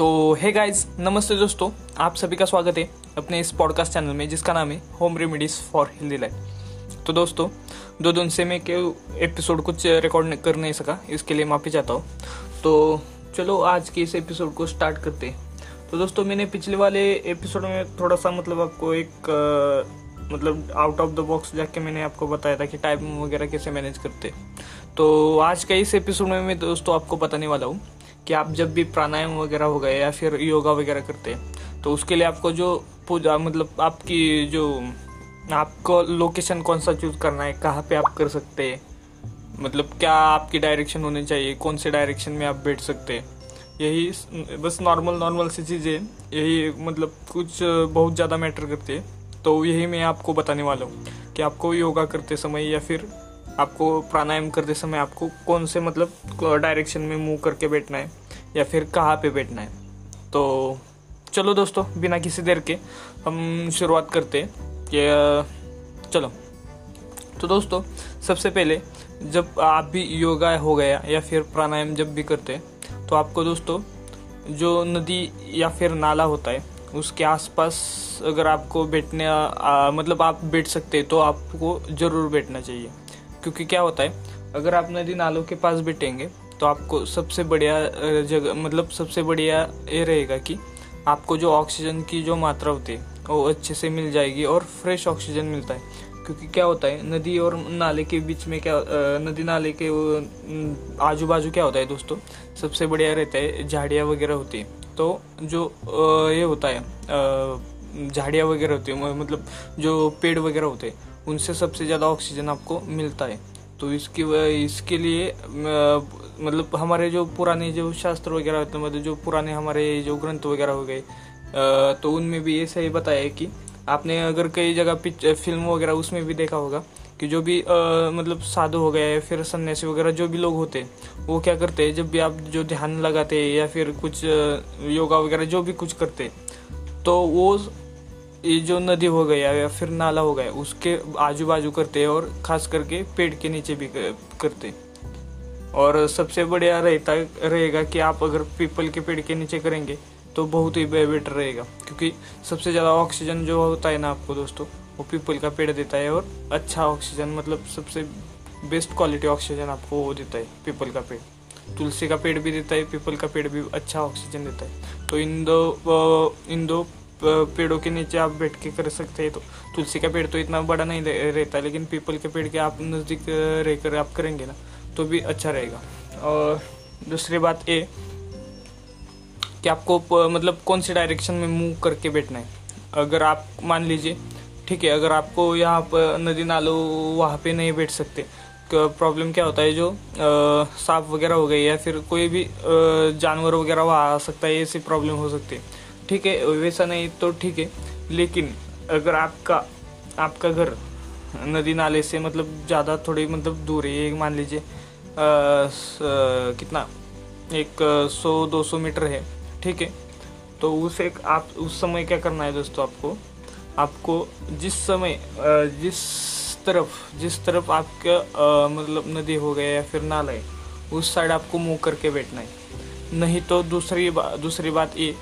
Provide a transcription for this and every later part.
तो hey guys नमस्ते दोस्तों आप सभी का स्वागत है अपने इस पॉडकास्ट चैनल में जिसका नाम है home remedies for healthy life तो दोस्तों दो दिन से मैं क्यों एपिसोड कुछ रिकॉर्ड कर नहीं सका इसके लिए माफ़ी चाहता हूँ। तो चलो आज के इस एपिसोड को स्टार्ट करते हैं। तो दोस्तों मैंने पिछले वाले एपिसोड में थोड़ा सा मतलब आपको एक आ, मतलब आउट ऑफ़ द बॉक्स जाके मैंने आपको बताया था कि टाइम वगैरह कैसे मैनेज करते तो आज का इस एपिसोड में मैं दोस्तों आपको बताने वाला हूँ कि आप जब भी प्राणायाम वगैरह हो गए या फिर योगा वगैरह करते हैं तो उसके लिए आपको जो पूजा मतलब आपकी जो, आपको लोकेशन कौन सा चूज़ करना है, कहाँ पे आप कर सकते हैं मतलब क्या आपकी डायरेक्शन होनी चाहिए, कौन से डायरेक्शन में आप बैठ सकते हैं, यही बस नॉर्मल नॉर्मल सी चीज़ें यही मतलब कुछ बहुत ज़्यादा मैटर करती है तो यही मैं आपको बताने वाला हूँ कि आपको योगा करते समय या फिर आपको प्राणायाम करते समय आपको कौन से मतलब डायरेक्शन में मूव करके बैठना है या फिर कहाँ पे बैठना है। तो चलो दोस्तों, बिना किसी देर के हम शुरुआत करते हैं। चलो। तो दोस्तों, सबसे पहले जब आप भी योगा हो गया या फिर प्राणायाम जब भी करते हैं तो आपको दोस्तों, जो नदी या फिर नाला होता है, उसके आसपास अगर आपको बैठने मतलब आप बैठ सकते हैं तो आपको ज़रूर बैठना चाहिए। क्योंकि क्या होता है, अगर आप नदी नालों के पास बैठेंगे तो आपको सबसे बढ़िया जगह मतलब सबसे बढ़िया ये रहेगा कि आपको जो ऑक्सीजन की जो मात्रा होती है, वो अच्छे से मिल जाएगी और फ्रेश ऑक्सीजन मिलता है। क्योंकि क्या होता है, नदी और नाले के बीच में क्या नदी नाले के आजू बाजू क्या होता है दोस्तों, सबसे बढ़िया रहता है झाड़ियाँ वगैरह होती है। तो जो ये होता है झाड़ियाँ वगैरह होती है मतलब जो पेड़ वगैरह होते हैं, उनसे सबसे ज़्यादा ऑक्सीजन आपको मिलता है। तो इसकी इसके लिए मतलब हमारे जो पुराने जो शास्त्र वगैरह होते मतलब जो पुराने हमारे जो ग्रंथ वगैरह हो गए तो उनमें भी ये सही बताया कि आपने अगर कई जगह फ़िल्म वगैरह उसमें भी देखा होगा कि जो भी आ, मतलब साधु हो गए फिर सन्यासी वगैरह जो भी लोग होते हैं वो क्या करते हैं जब भी आप जो ध्यान लगाते हैं या फिर कुछ योगा वगैरह जो भी कुछ करते तो वो ये जो नदी हो गया या फिर नाला हो गया, उसके आजू बाजू करते हैं और खास करके पेड़ के नीचे भी करते और सबसे बढ़िया रहता, रहेगा कि आप अगर पीपल के पेड़ के नीचे करेंगे तो बहुत ही बेटर रहेगा। क्योंकि सबसे ज़्यादा ऑक्सीजन जो होता है ना आपको दोस्तों, वो पीपल का पेड़ देता है और अच्छा ऑक्सीजन मतलब सबसे बेस्ट क्वालिटी ऑक्सीजन आपको वो देता है, पीपल का पेड़। तुलसी का पेड़ भी देता है, पीपल का पेड़ भी अच्छा ऑक्सीजन देता है। तो इन दो इन दो पेड़ों के नीचे आप बैठ के कर सकते हैं। तो तुलसी का पेड़ तो इतना बड़ा नहीं रहता, लेकिन पीपल के पेड़ के आप नज़दीक रह कर आप करेंगे ना तो भी अच्छा रहेगा। और दूसरी बात ये कि आपको मतलब कौन सी डायरेक्शन में मूव करके बैठना है? अगर आप, मान लीजिए, ठीक है, अगर आपको यहाँ पर नदी नालों वहाँ पे नहीं बैठ सकते प्रॉब्लम क्या होता है जो सांप वगैरह हो गई या फिर कोई भी जानवर वगैरह वहाँ आ सकता है, ऐसी प्रॉब्लम हो सकती है। ठीक है वैसा नहीं तो ठीक है। लेकिन अगर आपका आपका घर नदी नाले से मतलब ज़्यादा थोड़ी मतलब दूर है मान लीजिए कितना एक सौ दो सौ मीटर है ठीक है। तो उस एक आप उस समय क्या करना है दोस्तों आपको? आपको जिस समय जिस तरफ़ जिस तरफ़ आपका मतलब नदी हो गया या फिर नाला है उस साइड आपको मुँह करके बैठना है। नहीं तो दूसरी बा, दूसरी बात ये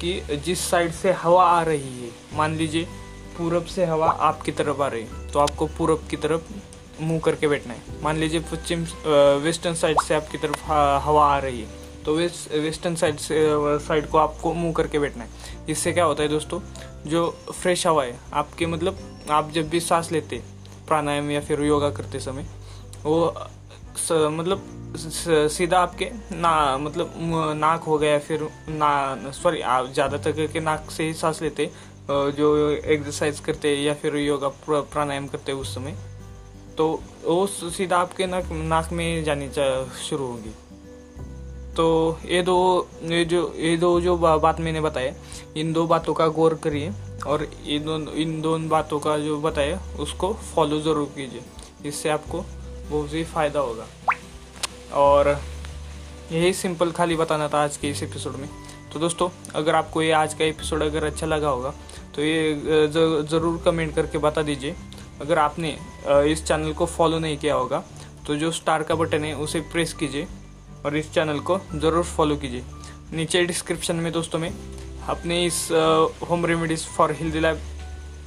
कि जिस साइड से हवा आ रही है, मान लीजिए पूरब से हवा आपकी तरफ़ आ रही है तो आपको पूरब की तरफ़ मुँह करके बैठना है। मान लीजिए पश्चिम वेस्टर्न साइड से आपकी तरफ़ हवा आ रही है तो वेस्ट वेस्टर्न साइड से साइड को आपको मुँह करके बैठना है। इससे क्या होता है दोस्तों, जो फ्रेश हवा है, आपके मतलब आप जब भी सांस लेते प्राणायाम या फिर योगा करते समय, वो स, मतलब सीधा आपके ना मतलब नाक हो गया फिर ना सॉरी आप ज़्यादातर करके नाक से ही सांस लेते जो एक्सरसाइज करते या फिर योगा प्राणायाम करते उस समय तो वो सीधा आपके नाक नाक में जानी शुरू होगी। तो ये दो ये जो ये दो जो बा, बात मैंने बताया इन दो बातों का गौर करिए और इन दोनों इन दोनों बातों का जो बताया उसको फॉलो ज़रूर कीजिए। इससे आपको बहुत ही फ़ायदा होगा। और यही सिंपल खाली बताना था आज के इस एपिसोड में। तो दोस्तों, अगर आपको ये आज का एपिसोड अगर अच्छा लगा होगा तो ये ज़रूर कमेंट करके बता दीजिए। अगर आपने इस चैनल को फॉलो नहीं किया होगा तो जो स्टार का बटन है, उसे प्रेस कीजिए और इस चैनल को ज़रूर फॉलो कीजिए। नीचे डिस्क्रिप्शन में दोस्तों में अपने इस home remedies for healthy life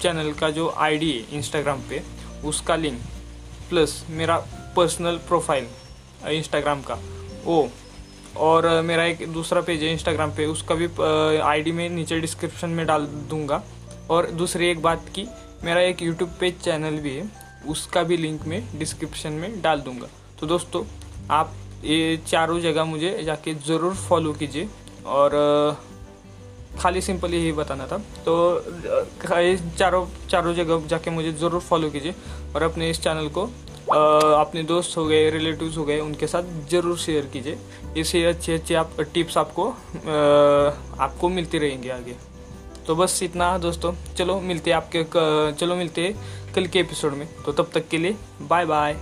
channel का जो आईडी है इंस्टाग्राम पे, उसका लिंक प्लस मेरा पर्सनल प्रोफ़ाइल इंस्टाग्राम का। वो और मेरा एक दूसरा पेज है इंस्टाग्राम पे, उसका भी आईडी में नीचे डिस्क्रिप्शन में डाल दूँगा। और दूसरी एक बात की, मेरा एक यूट्यूब पेज चैनल भी है, उसका भी लिंक मैं डिस्क्रिप्शन में डाल दूँगा। तो दोस्तों, आप ये चारों जगह मुझे जाके ज़रूर फॉलो कीजिए। और खाली सिंपल यही बताना था। तो चारों चारों जगह जाके मुझे ज़रूर फॉलो कीजिए और अपने इस चैनल को अपने दोस्त हो गए रिलेटिव्स हो गए, उनके साथ ज़रूर शेयर कीजिए। इससे अच्छे अच्छे आप टिप्स आपको आपको मिलती रहेंगे आगे। तो बस इतना दोस्तों, चलो मिलते हैं आपके चलो मिलते हैं कल के एपिसोड में। तो तब तक के लिए बाय बाय